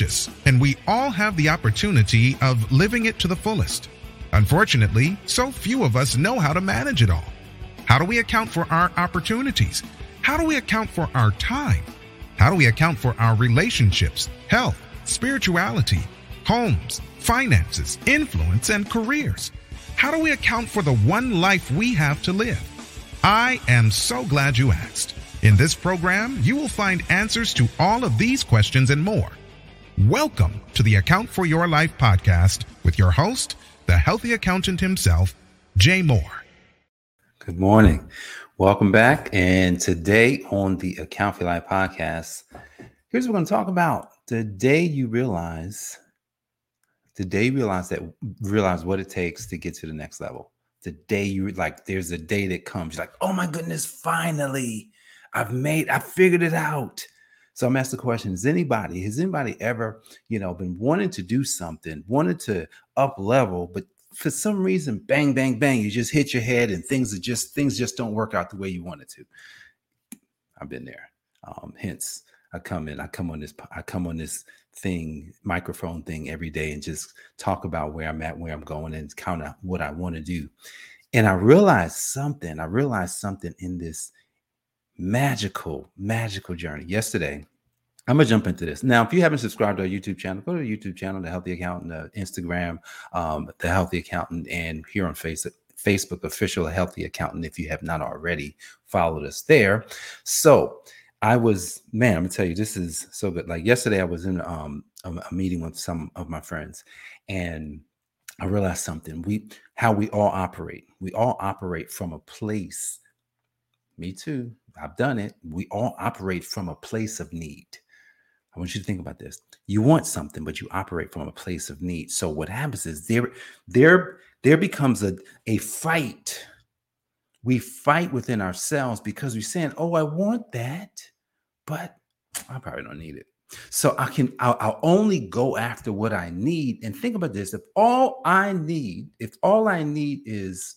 precious, and we all have the opportunity of living it to the fullest. Unfortunately, so few of us know how to manage it all. How do we account for our opportunities? How do we account for our time? How do we account for our relationships, health, spirituality, homes, finances, influence, and careers? How do we account for the one life we have to live? I am so glad you asked. In this program, you will find answers to all of these questions and more. Welcome to the Account for Your Life podcast with your host, the healthy accountant himself, Jay Moore. Good morning. Welcome back. And today on the Account for Your Life podcast, here's what we're going to talk about. The day you realize, the day you realize that realize what it takes to get to the next level. The day you like, there's a day that comes, you're like, oh my goodness, finally, I've made, I figured it out. So I'm asking the question: Is anybody has anybody ever, you know, been wanting to do something, wanted to up level, but for some reason, bang, bang, bang, you just hit your head, and things are just things just don't work out the way you wanted to. I've been there. Um, hence, I come in, I come on this, I come on this thing, microphone thing every day, and just talk about where I'm at, where I'm going, and kind of what I want to do. And I realized something. I realized something in this magical, magical journey. Yesterday, I'm gonna jump into this now. If you haven't subscribed to our YouTube channel, go to the YouTube channel, the Healthy Accountant, uh, Instagram, um, the Healthy Accountant, and here on Facebook, Facebook official Healthy Accountant. If you have not already followed us there, so I was man. I'm gonna tell you, this is so good. Like yesterday, I was in um, a, a meeting with some of my friends, and I realized something. We how we all operate. We all operate from a place. Me too. I've done it. We all operate from a place of need. I want you to think about this. You want something, but you operate from a place of need. So what happens is there, there, there becomes a, a fight. We fight within ourselves because we're saying, "Oh, I want that, but I probably don't need it." So I can, I'll, I'll only go after what I need. And think about this: if all I need, if all I need is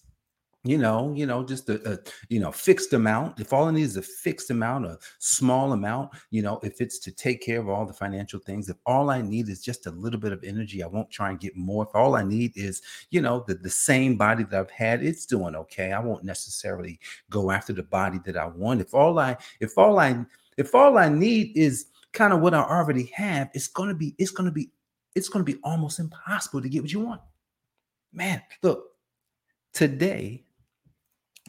you know, you know, just a, a, you know fixed amount. If all I need is a fixed amount, a small amount, you know, if it's to take care of all the financial things, if all I need is just a little bit of energy, I won't try and get more. If all I need is, you know, the, the same body that I've had, it's doing okay. I won't necessarily go after the body that I want. If all I, if all I, if all I need is kind of what I already have, it's gonna be, it's gonna be, it's gonna be almost impossible to get what you want. Man, look, today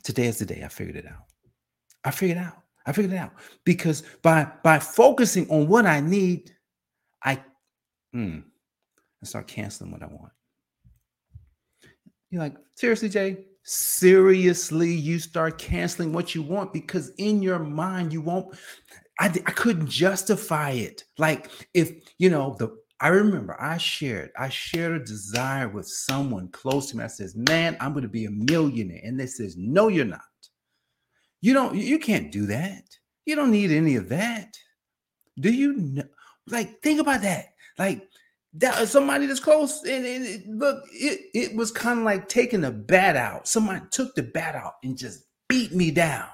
Today is the day I figured it out. I figured it out. I figured it out because by by focusing on what I need, I mm, I start canceling what I want. You're like, seriously, Jay? Seriously, you start canceling what you want because in your mind you won't. I, I couldn't justify it. Like if you know the I remember I shared, I shared a desire with someone close to me. I says, man, I'm going to be a millionaire. And they says, no, you're not. You don't, you can't do that. You don't need any of that. Do you know? Like, think about that. Like, that uh, somebody that's close and, and it, look it, it was kind of like taking the bat out somebody took the bat out and just beat me down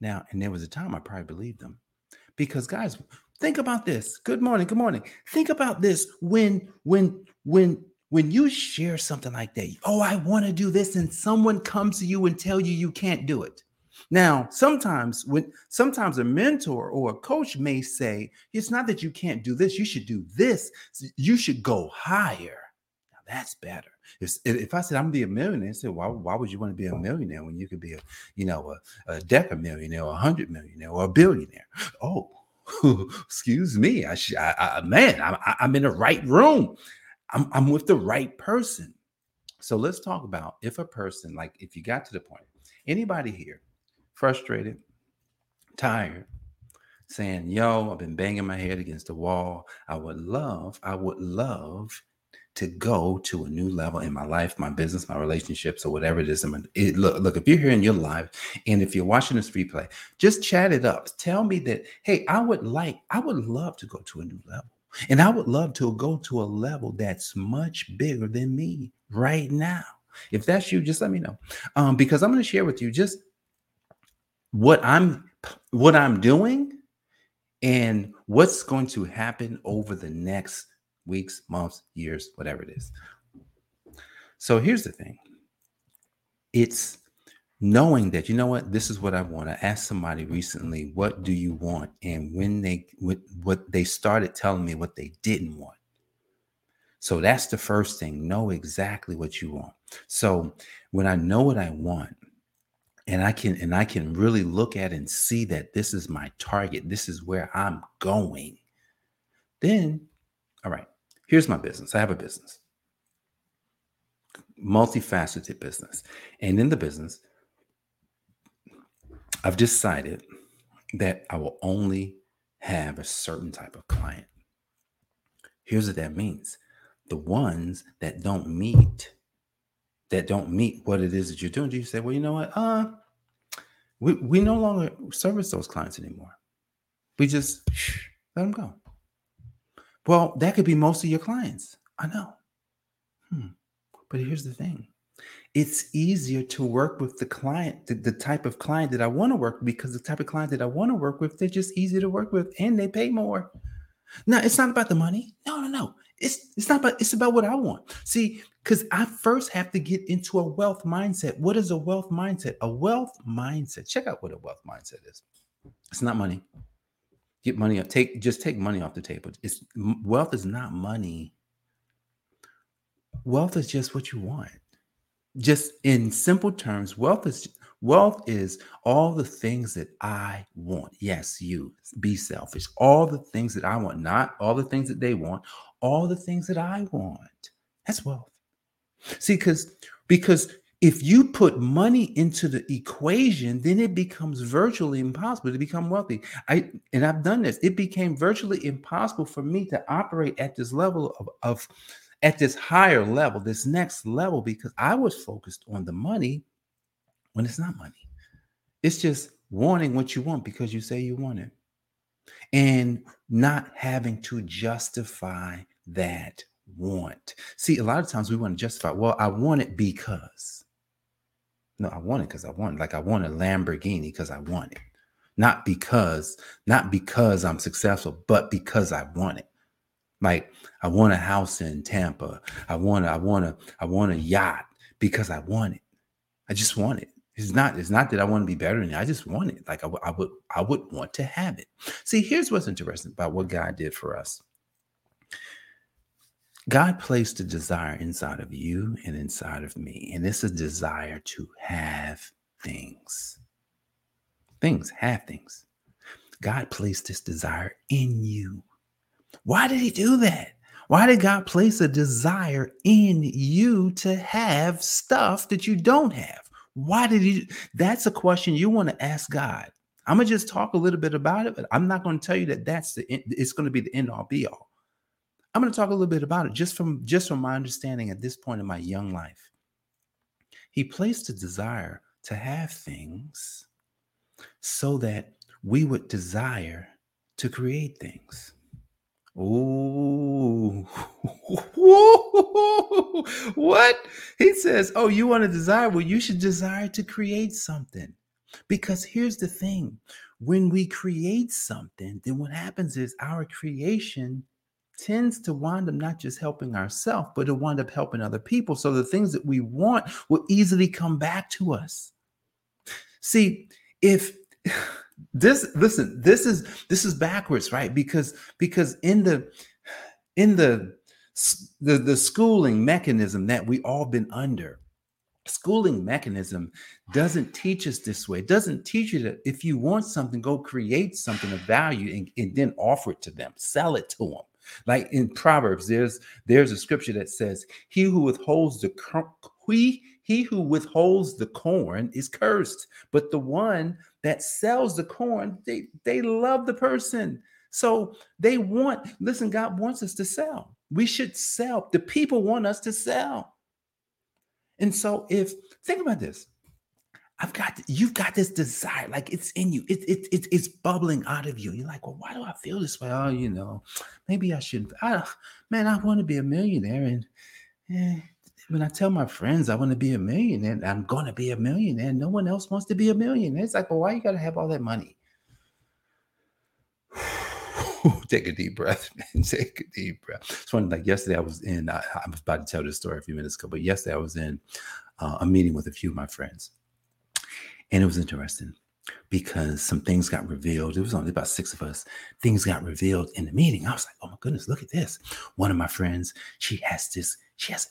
now and there was a time i probably believed them because guys Think about this. Good morning. Good morning. Think about this when when when when you share something like that. Oh, I want to do this and someone comes to you and tell you you can't do it. Now, sometimes when sometimes a mentor or a coach may say, it's not that you can't do this, you should do this. You should go higher. Now that's better. If, if I said I'm gonna be a millionaire, I said, why, why would you want to be a millionaire when you could be a, you know, a, a deca millionaire or a hundred millionaire or a billionaire? Oh, excuse me. I, sh- I, I man, I, I'm in the right room. I'm, I'm with the right person. So let's talk about if a person, like if you got to the point, anybody here frustrated, tired, saying, Yo, I've been banging my head against the wall. I would love, I would love to go to a new level in my life, my business, my relationships, or whatever it is. It, look, look, if you're here in your life and if you're watching this replay, just chat it up. Tell me that, hey, I would like, I would love to go to a new level. And I would love to go to a level that's much bigger than me right now. If that's you, just let me know. Um, because I'm going to share with you just what I'm what I'm doing and what's going to happen over the next weeks, months, years, whatever it is. So here's the thing. It's knowing that you know what? This is what i want. I asked somebody recently what do you want? And when they what, they started telling me what they didn't want. So that's the first thing. Know exactly what you want. So when i know what i want and i can and i can really look at and see that this is my target this is where i'm going then all right here's my business i have a business multifaceted business and in the business I've decided that I will only have a certain type of client. Here's what that means the ones that don't meet that don't meet what it is that you're doing, Do you say, well, you know what? Uh, we, we no longer service those clients anymore. We just let them go. Well, that could be most of your clients. I know. Hmm. But here's the thing it's easier to work with the client, the, the type of client that I want to work with, because the type of client that I want to work with, they're just easy to work with and they pay more. Now, it's not about the money. No, no, no. It's it's not about it's about what I want. See, because I first have to get into a wealth mindset. What is a wealth mindset? A wealth mindset. Check out what a wealth mindset is. It's not money. Get money up. Take just take money off the table. It's wealth is not money. Wealth is just what you want just in simple terms, wealth is wealth is all the things that I want. Yes, you be selfish. All the things that I want, not all the things that they want, all the things that I want. That's wealth. See, because because if you put money into the equation, then it becomes virtually impossible to become wealthy. I and I've done this. It became virtually impossible for me to operate at this level of, of at this higher level, this next level, because I was focused on the money when it's not money. It's just wanting what you want because you say you want it and not having to justify that want. See, a lot of times we want to justify, well, I want it because. No, I want it because I want it. Like I want a Lamborghini because I want it. Not because, not because I'm successful, but because I want it. Like I want a house in Tampa. I want I want a I want a yacht because I want it. I just want it. It's not it's not that I want to be better than you. I just want it. Like I, I would I would want to have it. See, here's what's interesting about what God did for us. God placed a desire inside of you and inside of me, and it's a desire to have things. Things, have things. God placed this desire in you. Why did he do that? Why did God place a desire in you to have stuff that you don't have? Why did he? That's a question you want to ask God. I'm gonna just talk a little bit about it, but I'm not to tell you that that's the it's to be the end all be all. I'm going to talk a little bit about it just from just from my understanding at this point in my young life. He placed a desire to have things so that we would desire to create things. Oh, what? He says, Oh, you want to desire? Well, you should desire to create something. Because here's the thing when we create something, then what happens is our creation tends to wind up not just helping ourselves, but to wind up helping other people. So the things that we want will easily come back to us. See, if this listen this is this is backwards right because because in the in the the, the schooling mechanism that we all been under schooling mechanism doesn't teach us this way it doesn't teach you that if you want something go create something of value and, and then offer it to them sell it to them like in proverbs there's there's a scripture that says he who withholds the he he who withholds the corn is cursed, but the one that sells the corn, they, they love the person. So they want, listen, God wants us to sell. We should sell. The people want us to sell. And so if think about this, I've got you've got this desire, like it's in you, it, it, it it's bubbling out of you. You're like, well, why do I feel this way? Oh, you know, maybe I shouldn't. I, man, I want to be a millionaire, and eh, when I tell my friends I want to be a millionaire, I'm to be a millionaire. No one else wants to be a millionaire. It's like, well, why you got to have all that money? take a deep breath, man. Take a deep breath. It's funny. Like yesterday, I was in. I, I was about to tell this story a few minutes ago, but yesterday I was in uh, a meeting with a few of my friends, and it was interesting because some things got revealed. It was only about six of us. Things got revealed in the meeting. I was like, oh my goodness, look at this. One of my friends, she has this, she has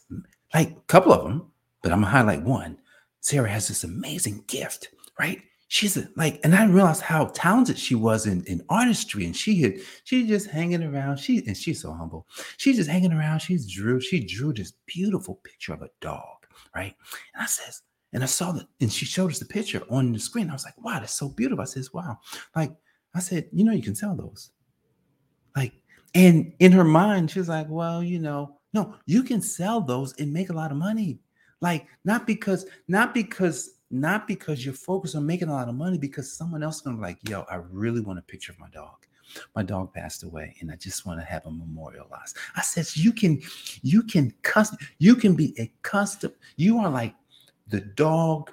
like a couple of them, but I'm gonna highlight one. Sarah has this amazing gift, right? She's like, and I realized how talented she was in, in artistry. And she had, she just hanging around. She and she's so humble. She's just hanging around. She's drew, she drew this beautiful picture of a dog, right? And I says, and I saw that, and she showed us the picture on the screen. I was like, wow, that's so beautiful. I says, wow. Like, I said, you know, you can sell those. Like, and in her mind, she was like, well, you know, no, you can sell those and make a lot of money. Like, not because, not because, not because you're focused on making a lot of money, because someone else is gonna be like, yo, I really want a picture of my dog. My dog passed away, and I just want to have a memorialized. I says, you can, you can custom, you can be a custom, you are like the dog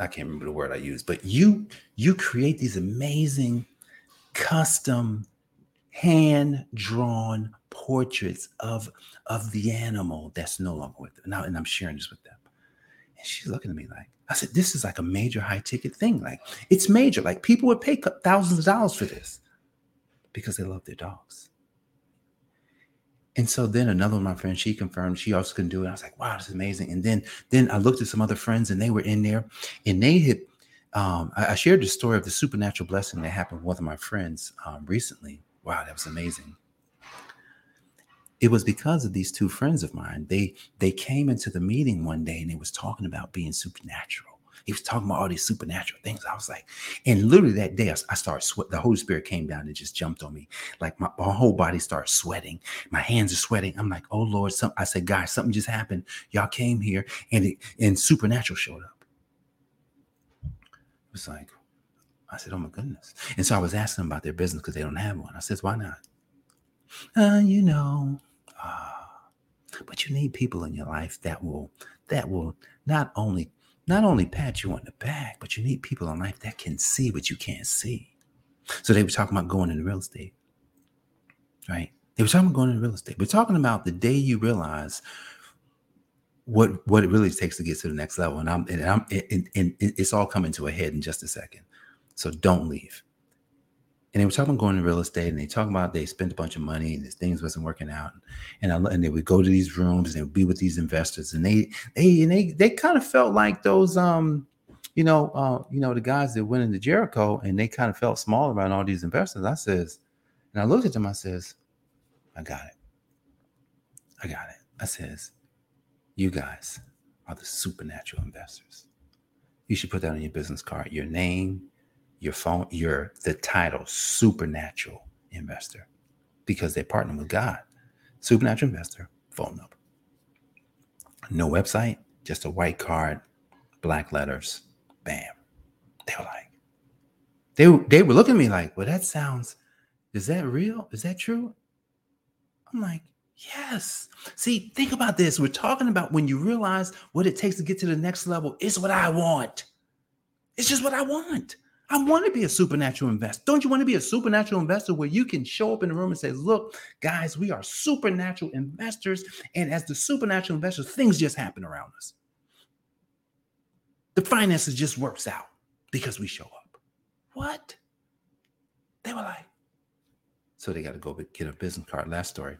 I can't remember the word I used, but you you create these amazing custom hand drawn portraits of of the animal that's no longer with them. Now, and I'm sharing this with them. And she's looking at me like, I said, this is like a major high ticket thing. Like it's major. Like people would pay thousands of dollars for this because they love their dogs. And so then another one of my friends, she confirmed she also can do it. I was like, wow, this is amazing. And then then I looked at some other friends and they were in there and they had um, I, I, shared the story of the supernatural blessing that happened with one of my friends um, recently. Wow, that was amazing. It was because of these two friends of mine. They they came into the meeting one day and they was talking about being supernatural. He was talking about all these supernatural things. I was like, and literally that day, I, I started sweat. The Holy Spirit came down and just jumped on me. Like my, my, whole body started sweating. My hands are sweating. I'm like, oh Lord, some, I said, guys, something just happened. Y'all came here and it, and supernatural showed up. It was like, I said, oh my goodness. And so I was asking them about their business because they don't have one. I said, why not? Uh, you know, uh, but you need people in your life that will that will not only not only pat you on the back, but you need people in life that can see what you can't see. So they were talking about going into real estate, right? They were talking about going into real estate. We're talking about the day you realize what what it really takes to get to the next level. And I'm and I'm and, and it's all coming to a head in just a second. So don't leave and they were talking about going to real estate and they talking about they spent a bunch of money and things wasn't working out and I, and they would go to these rooms and they would be with these investors and they they and they they kind of felt like those um you know uh you know the guys that went into Jericho and they kind of felt small around all these investors. I says and I looked at them I says I got it. I got it. I says you guys are the supernatural investors. You should put that on your business card your name your phone, your the title supernatural investor because they're partnering with God. Supernatural investor, phone number. No website, just a white card, black letters, bam. They were like, they, they were looking at me like, well, that sounds, is that real? Is that true? I'm like, yes. See, think about this. We're talking about when you realize what it takes to get to the next level. It's what I want. It's just what I want. I want to be a supernatural investor. Don't you want to be a supernatural investor where you can show up in the room and say, Look, guys, we are supernatural investors. And as the supernatural investors, things just happen around us. The finances just works out because we show up. What? They were like, so they got to go get a business card. Last story.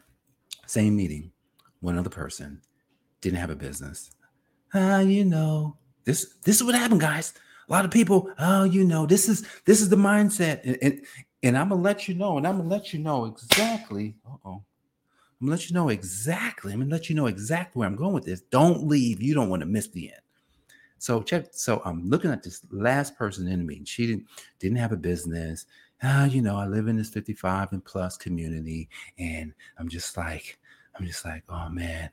Same meeting. One other person didn't have a business. Ah, uh, you know, this this is what happened, guys a lot of people, oh, you know, this is this is the mindset, and, and, and I'm gonna let you know, and I'm gonna let you know exactly. Uh oh, I'm gonna let you know exactly. I'm gonna let you know exactly where I'm going with this. Don't leave. You don't want to miss the end. So check. So I'm looking at this last person in meeting. She didn't didn't have a business. Ah, you know, I live in this 55 and plus community, and I'm just like, I'm just like, oh man,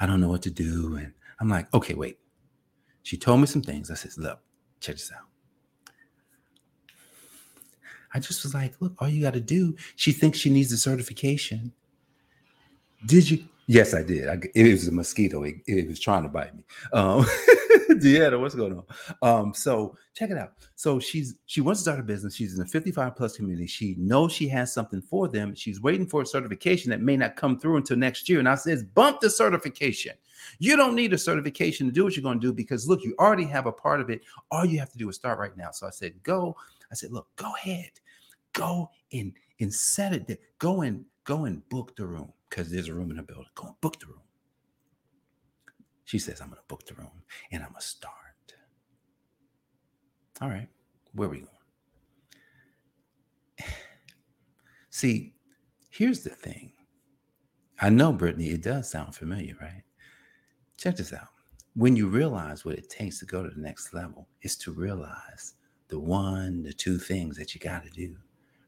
I don't know what to do. And I'm like, okay, wait. She told me some things. I said, look, check this out. I just was like, look, all you got to do. She thinks she needs a certification. Did you? Yes, I did. I, it was a mosquito. It, it was trying to bite me. Um, Deanna, what's going on? Um, so check it out. So she's she wants to start a business. She's in a 55 plus community. She knows she has something for them. She's waiting for a certification that may not come through until next year. And I says, bump the certification. You don't need a certification to do what you're going to do because look, you already have a part of it. All you have to do is start right now. So I said, go. I said, look, go ahead, go and and set it. There. Go and go and book the room because there's a room in the building. Go and book the room. She says, I'm going to book the room and I'm going to start. All right, where are we going? See, here's the thing. I know, Brittany, it does sound familiar, right? Check this out. When you realize what it takes to go to the next level, is to realize the one, the two things that you got to do,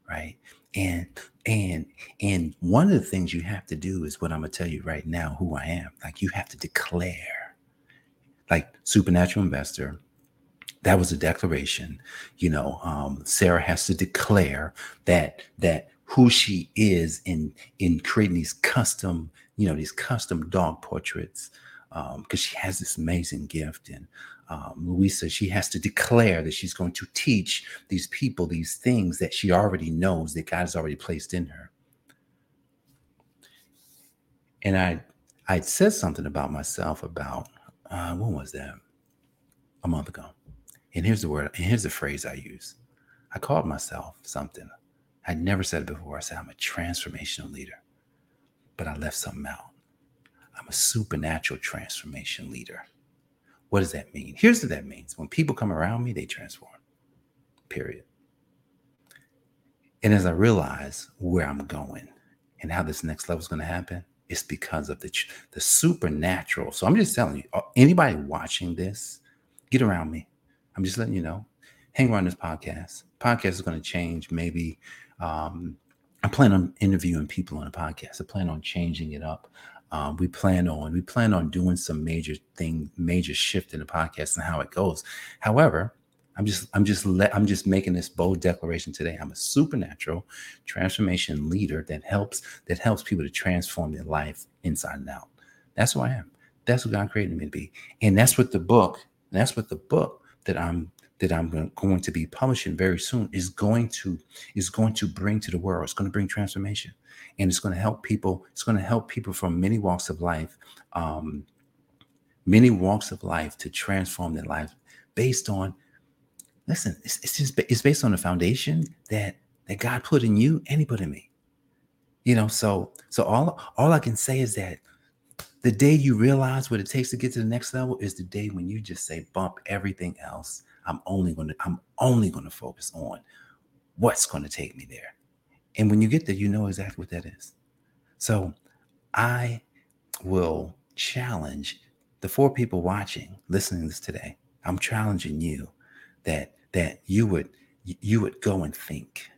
right? And and and one of the things you have to do is what I'm gonna tell you right now, who I am. Like you have to declare, like supernatural investor. That was a declaration. You know, um, Sarah has to declare that that who she is in in creating these custom, you know, these custom dog portraits because um, she has this amazing gift and um, Louisa, she has to declare that she's going to teach these people these things that she already knows that God has already placed in her. And I, I said something about myself about uh, when was that? A month ago. And here's the word, and here's the phrase I use. I called myself something. I'd never said it before. I said I'm a transformational leader, but I left something out. I'm a supernatural transformation leader. What does that mean? Here's what that means. When people come around me, they transform. Period. And as I realize where I'm going and how this next level is going to happen, it's because of the the supernatural. So I'm just telling you, uh, anybody watching this, get around me. I'm just letting you know. Hang around this podcast. Podcast is going to change. Maybe um, I plan on interviewing people on a podcast. I plan on changing it up. Um, we plan on we plan on doing some major thing, major shift in the podcast and how it goes. However, I'm just I'm just let I'm just making this bold declaration today. I'm a supernatural transformation leader that helps that helps people to transform their life inside and out. That's who I am. That's what God created me to be, and that's what the book. That's what the book that I'm that I'm going to be publishing very soon is going to is going to bring to the world. It's going to bring transformation and it's going to help people. It's going to help people from many walks of life, um, many walks of life to transform their life based on. Listen, it's, it's just it's based on the foundation that that God put in you and He put in me. You know, so so all all I can say is that the day you realize what it takes to get to the next level is the day when you just say bump everything else. I'm only going to I'm only going to focus on what's going to take me there. And when you get there, you know exactly what that is. So I will challenge the four people watching, listening to this today. I'm challenging you that that you would you would go and think.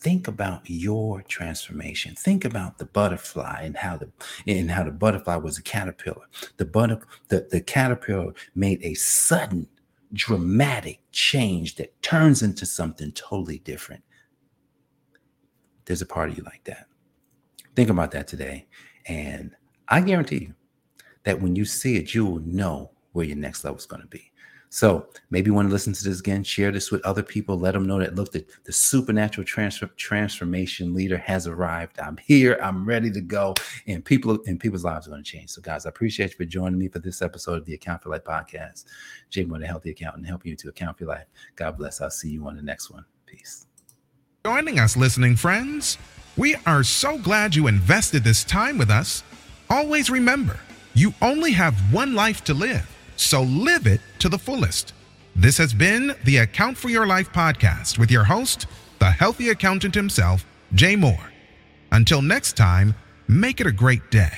Think about your transformation. Think about the butterfly and how the and how the butterfly was a caterpillar. The butter the, the caterpillar made a sudden dramatic change that turns into something totally different there's a part of you like that. Think about that today. And I guarantee you that when you see it, you will know where your next level is going to be. So maybe you want to listen to this again, share this with other people, let them know that look, the, the supernatural transfer, transformation leader has arrived. I'm here, I'm ready to go, and people and people's lives are going to change. So, guys, I appreciate you for joining me for this episode of the Account for Life podcast. Jay Moore, the healthy accountant, helping you to account for life. God bless. I'll see you on the next one. Peace joining us, listening friends. We are so glad you invested this time with us. Always remember, you only have one life to live, so live it to the fullest. This has been the Account for Your Life podcast with your host, the healthy accountant himself, Jay Moore. Until next time, make it a great day.